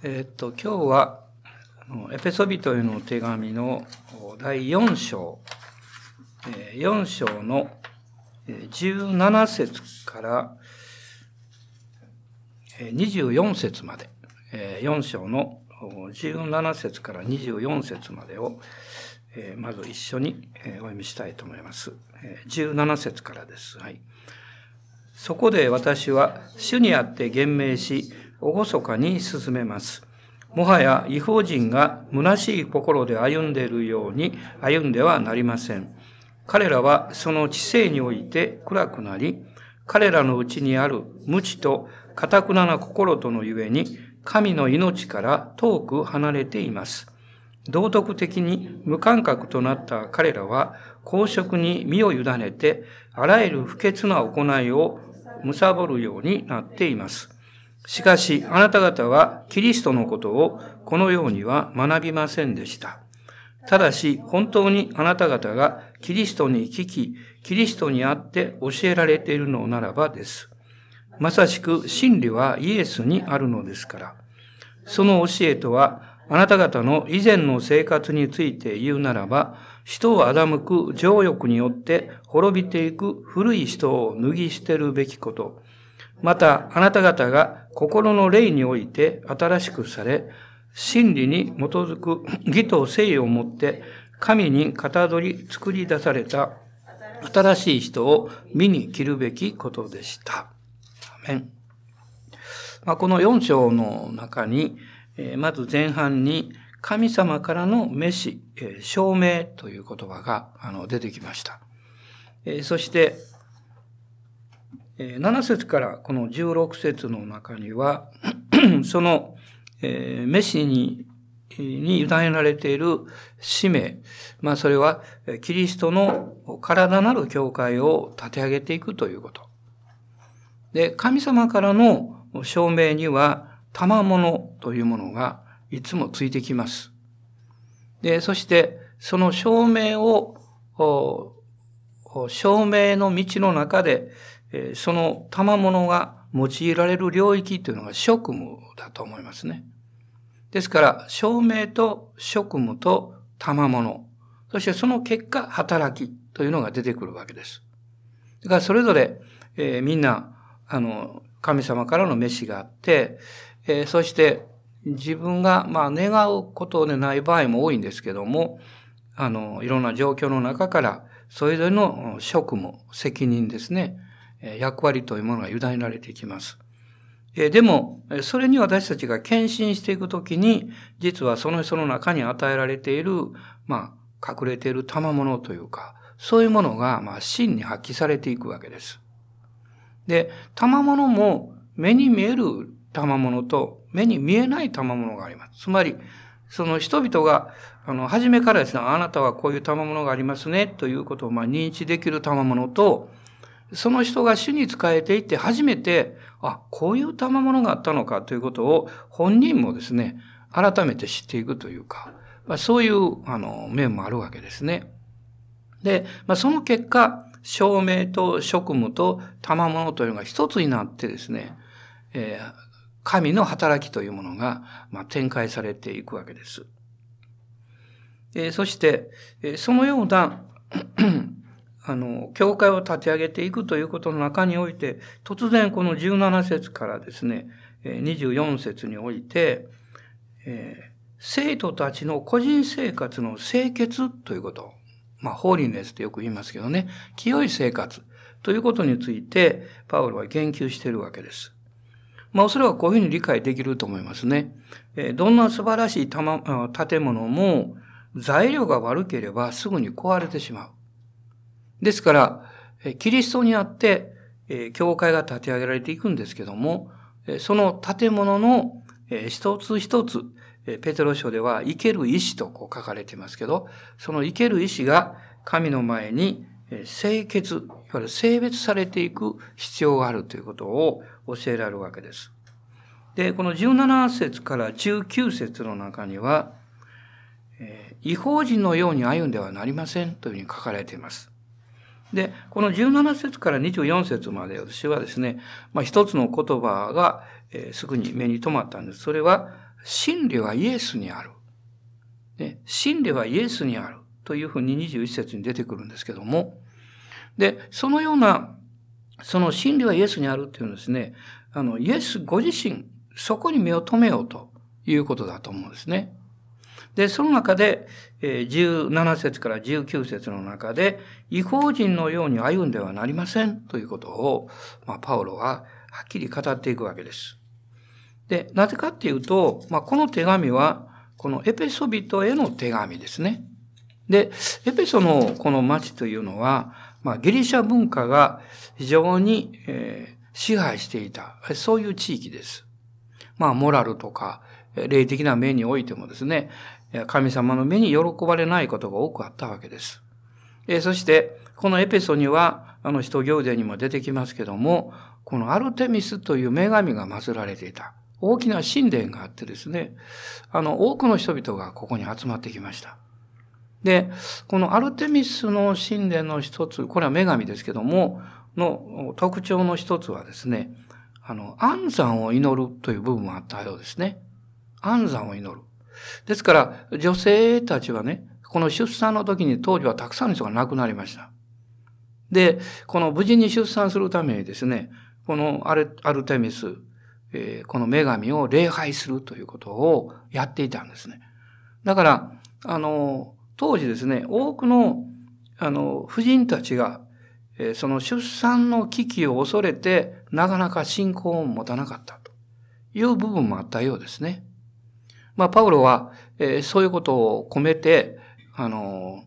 えっと、今日は、エペソビトへの手紙の第4章、4章の17節から24節まで、4章の17節から24節までを、まず一緒にお読みしたいと思います。17節からです。はい。そこで私は主にあって言明し、厳かに進めます。もはや違法人が虚しい心で歩んでいるように歩んではなりません。彼らはその知性において暗くなり、彼らのうちにある無知と堅くなな心とのゆえに、神の命から遠く離れています。道徳的に無感覚となった彼らは、公職に身を委ねて、あらゆる不潔な行いを貪るようになっています。しかし、あなた方はキリストのことをこのようには学びませんでした。ただし、本当にあなた方がキリストに聞き、キリストにあって教えられているのならばです。まさしく真理はイエスにあるのですから。その教えとは、あなた方の以前の生活について言うならば、人を欺く情欲によって滅びていく古い人を脱ぎ捨てるべきこと。また、あなた方が心の霊において新しくされ、真理に基づく義と誠意をもって、神に型取り作り出された新しい人を見に切るべきことでした。アメンまあ、この4章の中に、えまず前半に神様からの召し、え証明という言葉があの出てきました。えそして、7節からこの16節の中には、その、えー、メシに、に委ねられている使命、まあそれは、キリストの体なる教会を立て上げていくということ。で、神様からの証明には、賜物というものがいつもついてきます。で、そして、その証明を、証明の道の中で、えその賜物が用いられる領域というのが職務だと思いますね。ですから、証明と職務と賜物、そしてその結果、働きというのが出てくるわけです。だからそれぞれ、えー、みんな、あの、神様からの召しがあって、えー、そして自分が、まあ、願うことでない場合も多いんですけども、あの、いろんな状況の中から、それぞれの職務、責任ですね、役割というものが委ねられていきます。でも、それに私たちが献身していくときに、実はその人の中に与えられている、まあ、隠れている賜物というか、そういうものが、まあ、真に発揮されていくわけです。で、賜物も目に見える賜物と目に見えない賜物があります。つまり、その人々が、あの、初めからですね、あなたはこういう賜物がありますね、ということを、まあ、認知できる賜物と、その人が主に仕えていって初めて、あ、こういう賜物があったのかということを本人もですね、改めて知っていくというか、まあ、そういうあの面もあるわけですね。で、まあ、その結果、証明と職務と賜物というのが一つになってですね、えー、神の働きというものが、まあ、展開されていくわけです。えー、そして、えー、そのようなあの、教会を立ち上げていくということの中において、突然この17節からですね、24節において、えー、生徒たちの個人生活の清潔ということ。まあ、ホーリネスってよく言いますけどね、清い生活ということについて、パウロは言及しているわけです。まあ、おそれはこういうふうに理解できると思いますね。えー、どんな素晴らしい建物も、材料が悪ければすぐに壊れてしまう。ですから、キリストにあって、教会が建て上げられていくんですけども、その建物の一つ一つ、ペテロ書では生ける石とこう書かれていますけど、その生ける石が神の前に清潔、いわゆる性別されていく必要があるということを教えられるわけです。で、この17節から19節の中には、違法人のように歩んではなりませんというふうに書かれています。で、この17節から24節まで私はですね、まあ一つの言葉が、えー、すぐに目に留まったんです。それは、真理はイエスにある。ね、真理はイエスにある。というふうに21節に出てくるんですけども、で、そのような、その真理はイエスにあるっていうのですね、あの、イエスご自身、そこに目を留めようということだと思うんですね。で、その中で、え17節から19節の中で、違法人のように歩んではなりませんということを、まあ、パウロははっきり語っていくわけです。で、なぜかっていうと、まあ、この手紙は、このエペソビトへの手紙ですね。で、エペソのこの町というのは、まあ、ギリシャ文化が非常に、えー、支配していた、そういう地域です。まあ、モラルとか、霊的な面においてもですね、神様の目に喜ばれないことが多くあったわけです。そして、このエペソには、あの、使徒行伝にも出てきますけども、このアルテミスという女神が祀られていた。大きな神殿があってですね、あの、多くの人々がここに集まってきました。で、このアルテミスの神殿の一つ、これは女神ですけども、の特徴の一つはですね、あの、安産を祈るという部分もあったようですね。安産を祈る。ですから、女性たちはね、この出産の時に当時はたくさんの人が亡くなりました。で、この無事に出産するためにですね、このアルアルテミス、えー、この女神を礼拝するということをやっていたんですね。だから、あの、当時ですね、多くの、あの、婦人たちが、えー、その出産の危機を恐れて、なかなか信仰を持たなかったという部分もあったようですね。まあ、パウロは、えー、そういうことを込めて、あの、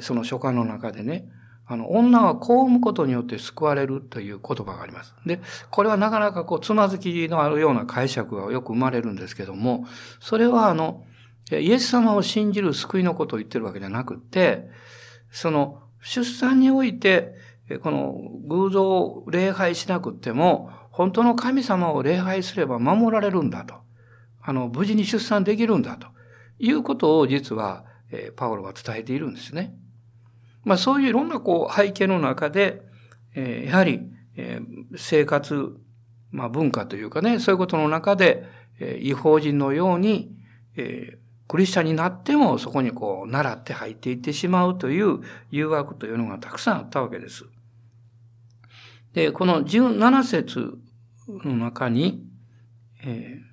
その書簡の中でね、あの、女はこう産むことによって救われるという言葉があります。で、これはなかなかこう、つまずきのあるような解釈がよく生まれるんですけども、それはあの、イエス様を信じる救いのことを言ってるわけじゃなくて、その出産において、この偶像を礼拝しなくっても、本当の神様を礼拝すれば守られるんだと。あの、無事に出産できるんだということを実は、えパウロは伝えているんですね。まあそういういろんなこう背景の中で、えやはり、え生活、まあ文化というかね、そういうことの中で、え違法人のように、えクリスチャンになってもそこにこう習って入っていってしまうという誘惑というのがたくさんあったわけです。で、この17節の中に、えー、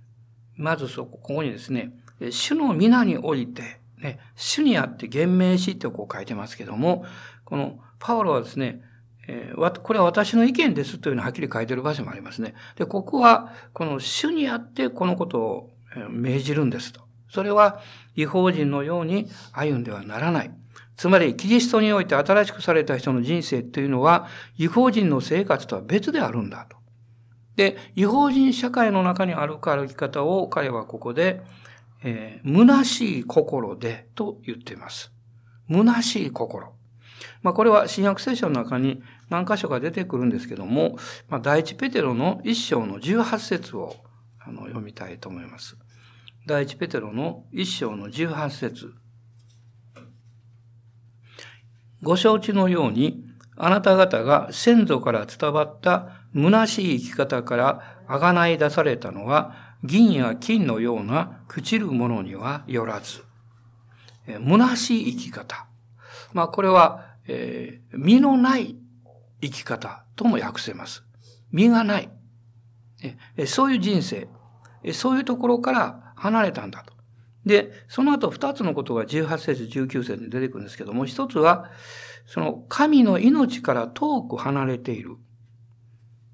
まずそこ、ここにですね、主の皆において、ね、主にあって言明しってこう書いてますけども、このパウロはですね、えー、これは私の意見ですというのをはっきり書いてる場所もありますね。で、ここは、この主にあってこのことを命じるんですと。それは違法人のように歩んではならない。つまり、キリストにおいて新しくされた人の人生というのは、違法人の生活とは別であるんだと。で、違法人社会の中にある歩き方を彼はここで、えー、虚しい心でと言っています。虚しい心。まあこれは新約聖書の中に何箇所か出てくるんですけども、まあ第一ペテロの一章の18節をあの読みたいと思います。第一ペテロの一章の十八節ご承知のように、あなた方が先祖から伝わった虚しい生き方からあがない出されたのは、銀や金のような朽ちるものにはよらず。虚しい生き方。まあこれは、えー、身のない生き方とも訳せます。身がない。そういう人生。そういうところから離れたんだと。で、その後二つのことが18節、19節に出てくるんですけども、一つは、その神の命から遠く離れている。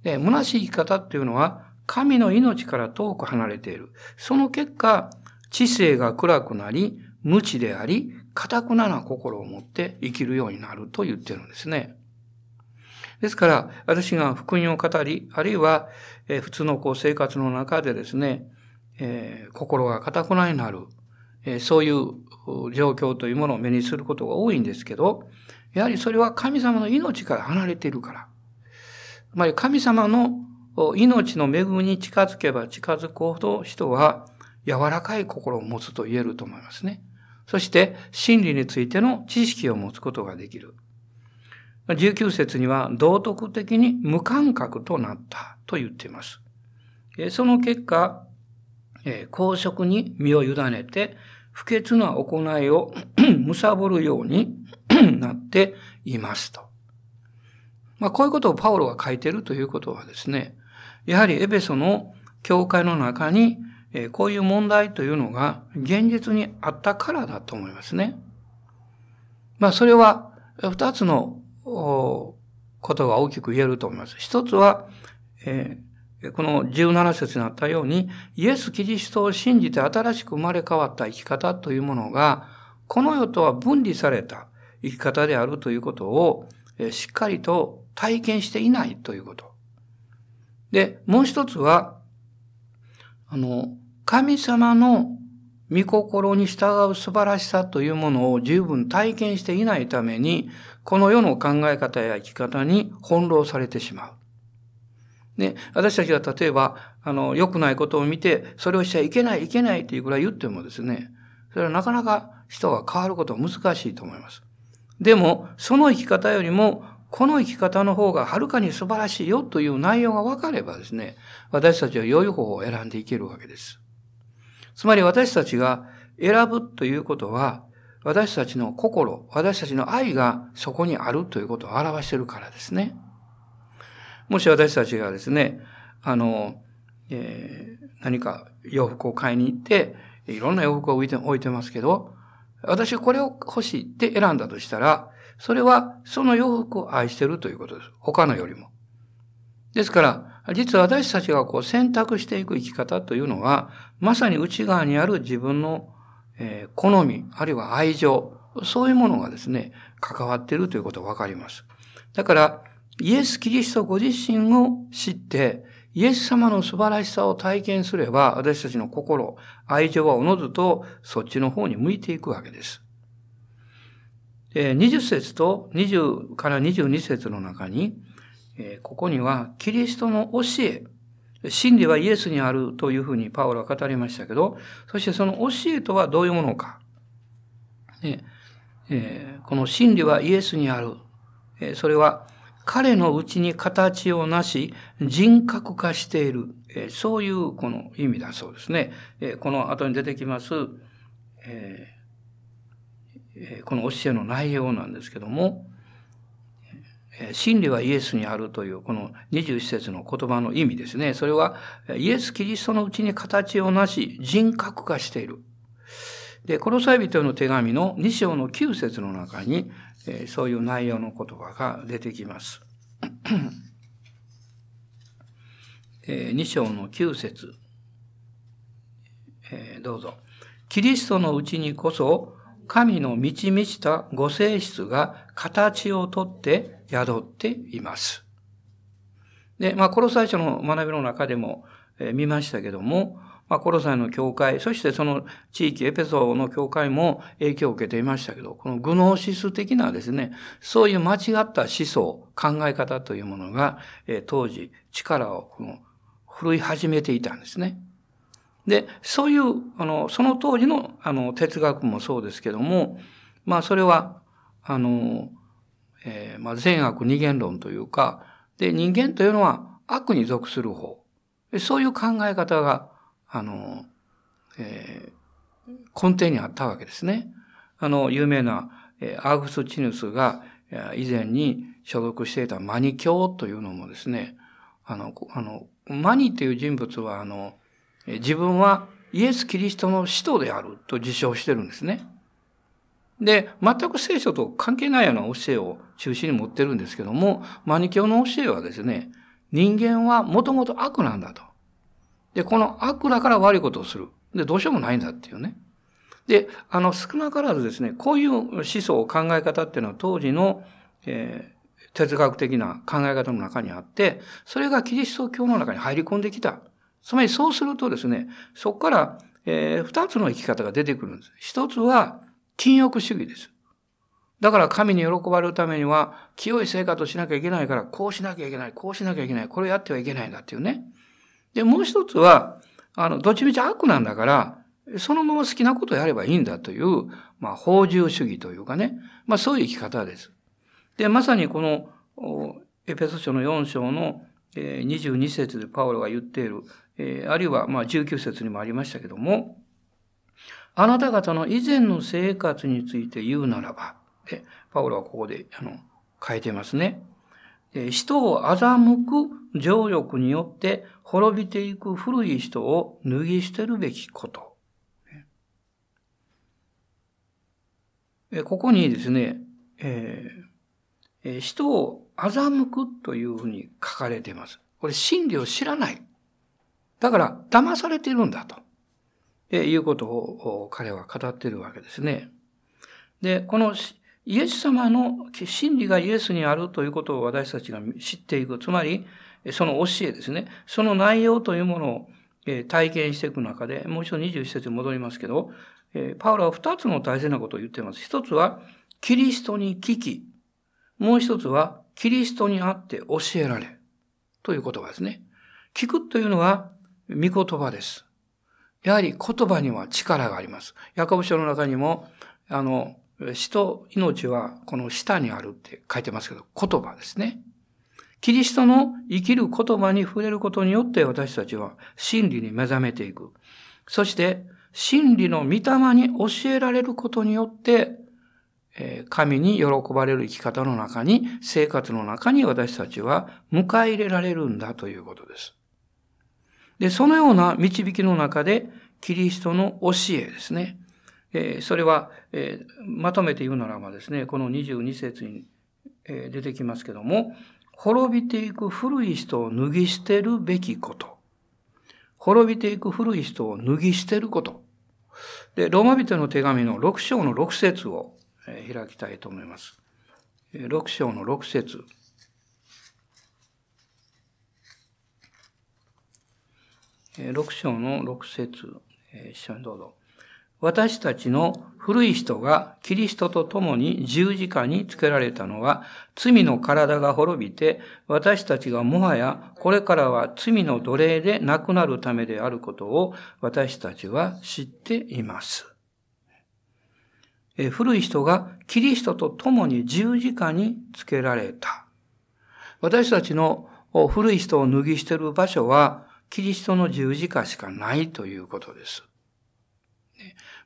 で、虚しい生き方っていうのは、神の命から遠く離れている。その結果、知性が暗くなり、無知であり、堅くなな心を持って生きるようになると言ってるんですね。ですから、私が福音を語り、あるいは、え普通のこう生活の中でですね、えー、心が固くなになる、えー、そういう状況というものを目にすることが多いんですけど、やはりそれは神様の命から離れているから。まり神様の命の恵みに近づけば近づくほど人は柔らかい心を持つと言えると思いますね。そして真理についての知識を持つことができる。19節には道徳的に無感覚となったと言っています。その結果、公職に身を委ねて、不潔な行いを 貪るように なっていますと。まあ、こういうことをパウロが書いてるということはですね、やはりエペソの教会の中に、え、こういう問題というのが現実にあったからだと思いますね。まあ、それは二つのことが大きく言えると思います。一つは、えーこの17節にあったように、イエス・キリストを信じて新しく生まれ変わった生き方というものが、この世とは分離された生き方であるということをえ、しっかりと体験していないということ。で、もう一つは、あの、神様の御心に従う素晴らしさというものを十分体験していないために、この世の考え方や生き方に翻弄されてしまう。ね、私たちが例えば、あの、良くないことを見て、それをしちゃいけない、いけないっていうぐらい言ってもですね、それはなかなか人が変わることは難しいと思います。でも、その生き方よりも、この生き方の方がはるかに素晴らしいよという内容が分かればですね、私たちは良い方を選んでいけるわけです。つまり私たちが選ぶということは、私たちの心、私たちの愛がそこにあるということを表しているからですね。もし私たちがですね、あの、えー、何か洋服を買いに行って、いろんな洋服を置いて置いてますけど、私これを欲しいって選んだとしたら、それはその洋服を愛してるということです。他のよりも。ですから、実は私たちがこう選択していく生き方というのは、まさに内側にある自分の、え、好み、あるいは愛情、そういうものがですね、関わっているということがわかります。だから、イエス・キリストご自身を知って、イエス様の素晴らしさを体験すれば、私たちの心、愛情はおのずとそっちの方に向いていくわけです。20節と20から22節の中に、ここにはキリストの教え、真理はイエスにあるというふうにパウロは語りましたけど、そしてその教えとはどういうものか。ねえー、この真理はイエスにある。えー、それは彼のうちに形をなし、人格化している。そういうこの意味だそうですね。この後に出てきます、この教えの内容なんですけども、真理はイエスにあるというこの21節の言葉の意味ですね。それはイエス・キリストのうちに形をなし人格化している。で、この際人の手紙の2章の9節の中にそういう内容の言葉が出てきます。え2章の9節、どうぞ。キリストのうちにこそ、神の満ち満ちたご性質が形をとって宿っています。で、まあ、この最初の学びの中でも、え見ましたけども、まあ、コロサイの教会、そしてその地域エペソの教会も影響を受けていましたけど、このグノーシス的なですね、そういう間違った思想、考え方というものが、え当時力をこの振るい始めていたんですね。で、そういう、あの、その当時の、あの、哲学もそうですけども、まあ、それは、あの、えー、まあ、善悪二元論というか、で、人間というのは悪に属する方。そういう考え方があの、えー、根底にあったわけですね。あの、有名な、えー、アーグスチヌスが以前に所属していたマニ教というのもですね、あの、あの、マニという人物は、あの、自分はイエス・キリストの使徒であると自称してるんですね。で、全く聖書と関係ないような教えを中心に持ってるんですけども、マニ教の教えはですね、人間はもともと悪なんだと。で、この悪だから悪いことをする。で、どうしようもないんだっていうね。で、あの、少なからずですね、こういう思想、考え方っていうのは当時の、えー、哲学的な考え方の中にあって、それがキリスト教の中に入り込んできた。つまりそうするとですね、そこから、えー、二つの生き方が出てくるんです。一つは、禁欲主義です。だから神に喜ばれるためには、清い生活をしなきゃいけないから、こうしなきゃいけない、こうしなきゃいけない、これやってはいけないんだっていうね。で、もう一つは、あの、どっちみち悪なんだから、そのまま好きなことをやればいいんだという、まあ、法獣主義というかね、まあ、そういう生き方です。で、まさにこの、エペソ書の4章のえー、22節でパウロが言っている、えー、あるいはまあ19節にもありましたけども、あなた方の以前の生活について言うならば、でパウロはここであの書いてますね。人を欺く情欲によって滅びていく古い人を脱ぎ捨てるべきこと。ここにですね、えー、人を欺くというふうに書かれています。これ真理を知らない。だから騙されているんだと。えいうことを彼は語っているわけですね。で、このイエス様の真理がイエスにあるということを私たちが知っていく。つまり、その教えですね。その内容というものを体験していく中で、もう一度21節に戻りますけど、パウロは二つの大切なことを言っています。一つは、キリストに聞き。もう一つは、キリストにあって教えられ。という言葉ですね。聞くというのは、御言葉です。やはり言葉には力があります。ヤコブ書の中にも、あの、死と命はこの下にあるって書いてますけど、言葉ですね。キリストの生きる言葉に触れることによって私たちは真理に目覚めていく。そして、真理の御霊に教えられることによって、神に喜ばれる生き方の中に、生活の中に私たちは迎え入れられるんだということです。で、そのような導きの中で、キリストの教えですね。え、それは、え、まとめて言うならばですね、この22節に、え、出てきますけども、滅びていく古い人を脱ぎ捨てるべきこと。滅びていく古い人を脱ぎ捨てること。で、ローマ人の手紙の6章の6節を、開きたいと思います。6章の6節6章の6節一緒にどうぞ。私たちの古い人がキリストと共に十字架につけられたのは、罪の体が滅びて、私たちがもはやこれからは罪の奴隷でなくなるためであることを私たちは知っています。古い人がキリストと共に十字架につけられた。私たちの古い人を脱ぎ捨てる場所は、キリストの十字架しかないということです。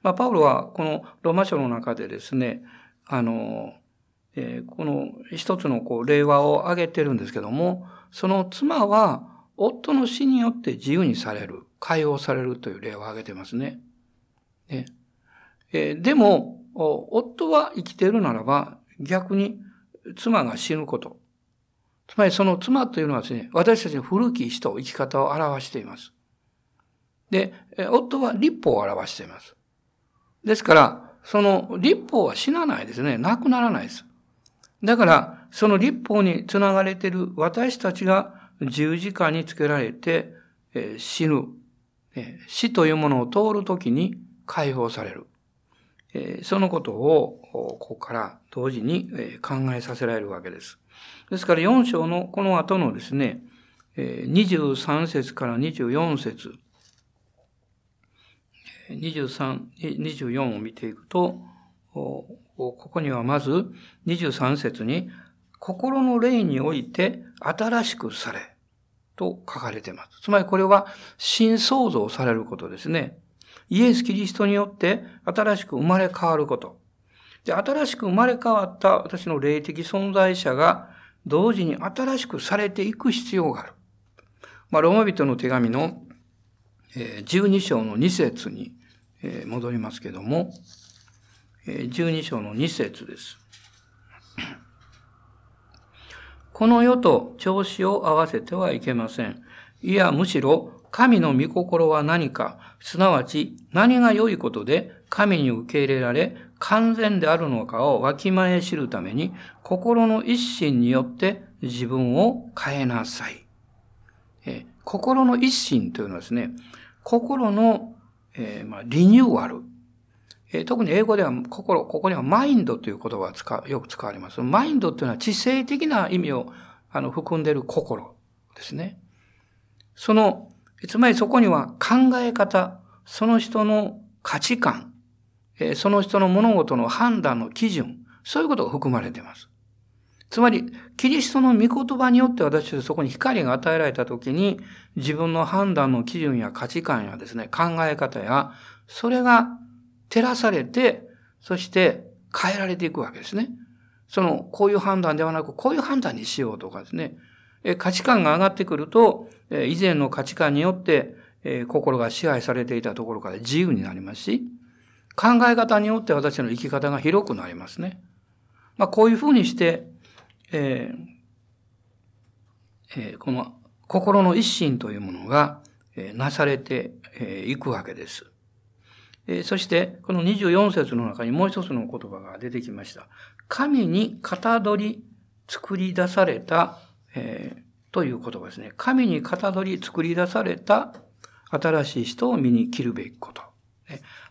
まあ、パウロはこのローマ書の中でですね、あの、えー、この一つのこう例話を挙げてるんですけども、その妻は夫の死によって自由にされる、解放されるという例を挙げてますね。ねえー、でも、夫は生きているならば逆に妻が死ぬこと。つまりその妻というのはですね、私たちの古き人、生き方を表しています。で、夫は立法を表しています。ですから、その立法は死なないですね。なくならないです。だから、その立法につながれている私たちが十字架につけられて、え死ぬ、え死というものを通るときに解放される。そのことを、ここから同時に考えさせられるわけです。ですから4章のこの後のですね、23節から24節23、24を見ていくと、ここにはまず23節に、心の霊において新しくされ、と書かれています。つまりこれは新創造されることですね。イエス・キリストによって新しく生まれ変わること。で、新しく生まれ変わった私の霊的存在者が同時に新しくされていく必要がある。まあ、ローマ人の手紙の12章の2節に戻りますけども、12章の2節です。この世と調子を合わせてはいけません。いや、むしろ、神の御心は何か、すなわち何が良いことで神に受け入れられ、完全であるのかをわきまえ知るために、心の一心によって自分を変えなさい。え心の一心というのはですね、心の、えー、まあ、リニューアル。えー、特に英語では心、ここにはマインドという言葉が使よく使われます。マインドというのは知性的な意味をあの含んでいる心ですね。その、つまりそこには考え方、その人の価値観、その人の物事の判断の基準、そういうことが含まれています。つまり、キリストの御言葉によって私たちそこに光が与えられたときに、自分の判断の基準や価値観やですね、考え方や、それが照らされて、そして変えられていくわけですね。その、こういう判断ではなく、こういう判断にしようとかですね。価値観が上がってくると、以前の価値観によって、心が支配されていたところから自由になりますし、考え方によって私の生き方が広くなりますね。まあ、こういうふうにして、えーえー、この心の一心というものが、えー、なされていくわけです。えー、そして、この24節の中にもう一つの言葉が出てきました。神に型取り作り出された、えー、という言葉ですね。神に型取り作り出された新しい人を身に着るべきこと。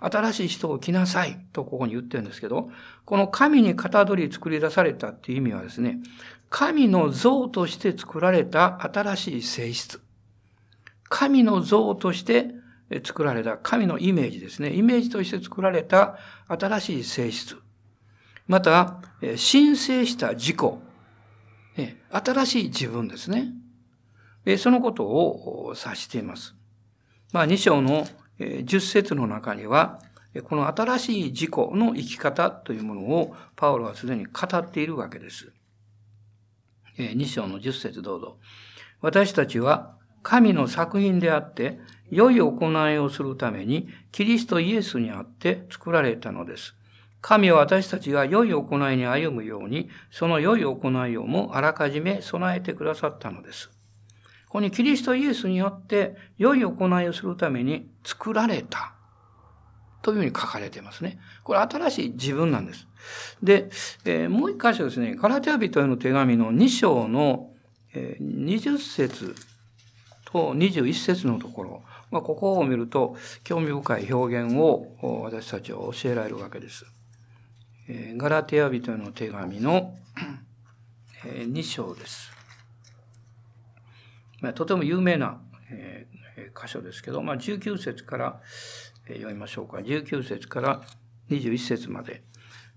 新しい人を着なさいとここに言ってるんですけど、この神に型取り作り出されたっていう意味はですね、神の像として作られた新しい性質。神の像として作られた神のイメージですね。イメージとして作られた新しい性質。また、申請した自己。新しい自分ですね。そのことを指しています。まあ、2章の10節の中には、この新しい自己の生き方というものをパウロはすでに語っているわけです。2章の10節どうぞ。私たちは神の作品であって、良い行いをするために、キリストイエスにあって作られたのです。神は私たちが良い行いに歩むように、その良い行いをもあらかじめ備えてくださったのです。ここにキリストイエスによって良い行いをするために作られた。というふうに書かれていますね。これ新しい自分なんです。で、えー、もう一箇所ですね、ガラテア人への手紙の2章の、えー、20節と21節のところ、まあ、ここを見ると興味深い表現を私たちは教えられるわけです。ガラテヤ人の手紙の2章です。とても有名な箇所ですけど、ま、19節から読みましょうか。19節から21節まで。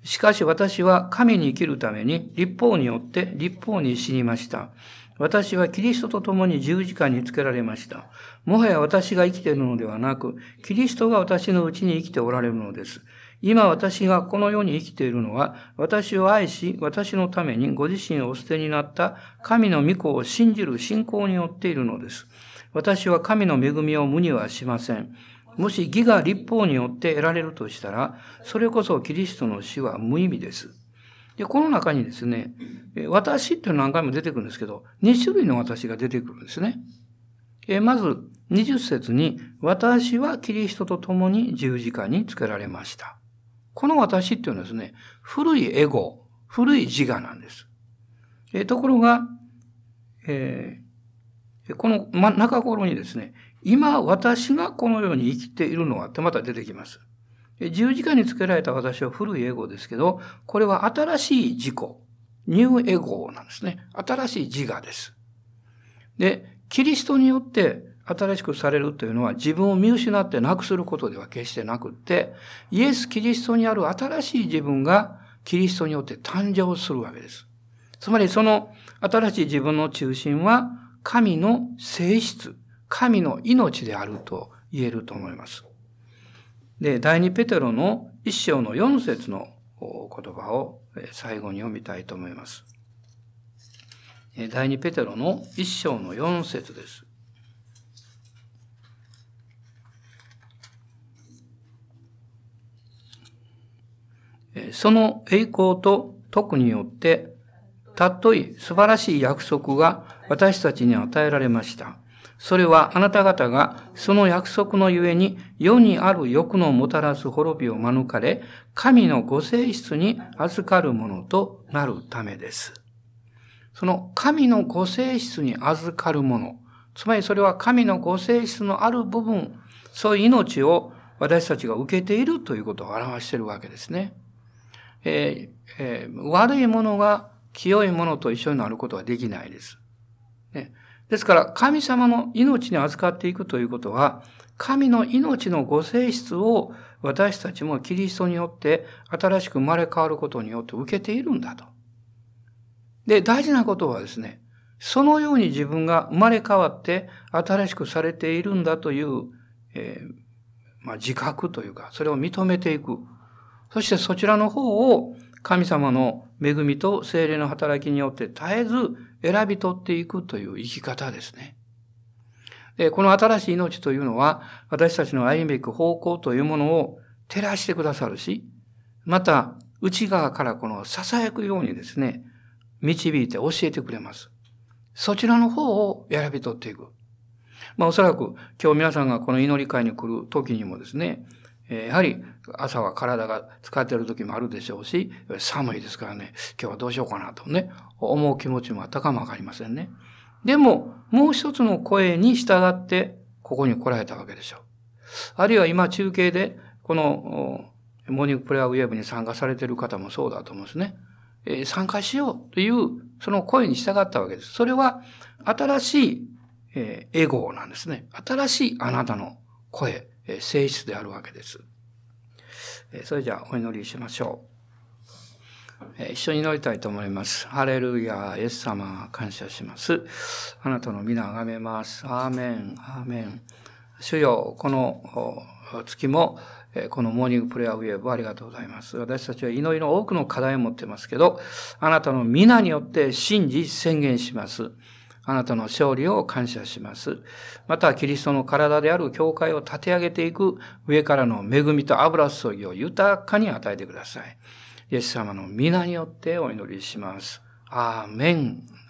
しかし私は神に生きるために立法によって立法に死にました。私はキリストと共に十字架につけられました。もはや私が生きているのではなく、キリストが私のうちに生きておられるのです。今私がこの世に生きているのは、私を愛し、私のためにご自身をお捨てになった神の御子を信じる信仰によっているのです。私は神の恵みを無にはしません。もし義が立法によって得られるとしたら、それこそキリストの死は無意味です。で、この中にですね、私っていうの何回も出てくるんですけど、2種類の私が出てくるんですね。まず、20節に、私はキリストと共に十字架につけられました。この私っていうのはですね、古いエゴ、古い自我なんです。えところが、えー、この中頃にですね、今私がこのように生きているのはってまた出てきます。十字架につけられた私は古いエゴですけど、これは新しい自己、ニューエゴなんですね。新しい自我です。で、キリストによって新しくされるというのは自分を見失ってなくすることでは決してなくって、イエス・キリストにある新しい自分がキリストによって誕生するわけです。つまりその新しい自分の中心は神の性質、神の命であると言えると思います。で、第二ペテロの一章の四節の言葉を最後に読みたいと思います。第二ペテロの一章の四節です。その栄光と徳によって、たっとい素晴らしい約束が私たちに与えられました。それはあなた方がその約束のゆえに世にある欲のもたらす滅びを免れ、神のご性質に預かるものとなるためです。その神のご性質に預かるもの、つまりそれは神のご性質のある部分、そういう命を私たちが受けているということを表しているわけですね。えーえー、悪いものが清いものと一緒になることはできないです。ね、ですから、神様の命に預かっていくということは、神の命のご性質を私たちもキリストによって新しく生まれ変わることによって受けているんだと。で、大事なことはですね、そのように自分が生まれ変わって新しくされているんだという、えー、まあ、自覚というか、それを認めていく。そしてそちらの方を神様の恵みと精霊の働きによって絶えず選び取っていくという生き方ですね。この新しい命というのは、私たちの歩むべく方向というものを照らしてくださるし、また、内側からこの囁くようにですね、導いて教えてくれます。そちらの方を選び取っていく。まあおそらく今日皆さんがこの祈り会に来る時にもですね、えやはり朝は体が疲れてる時もあるでしょうし、寒いですからね、今日はどうしようかなとね、思う気持ちもあったかもわかりませんね。でも、もう一つの声に従って、ここに来られたわけでしょう。あるいは今中継で、この、モーニングプレアウェブに参加されている方もそうだと思うんですね。えー、参加しようという、その声に従ったわけです。それは、新しい、えー、エゴなんですね。新しいあなたの声、性質であるわけです。え、それじゃあ、お祈りしましょう。一緒に祈りたいと思います。ハレルヤ、イエス様、感謝します。あなたの皆をあめます。アーメン、アーメン。主よ、この月も、このモーニングプレアウェーブありがとうございます。私たちは祈りの多くの課題を持ってますけど、あなたの皆によって信じ宣言します。あなたの勝利を感謝します。また、キリストの体である教会を立て上げていく上からの恵みと油注ぎを豊かに与えてください。イエス様の皆によってお祈りします。アーメン。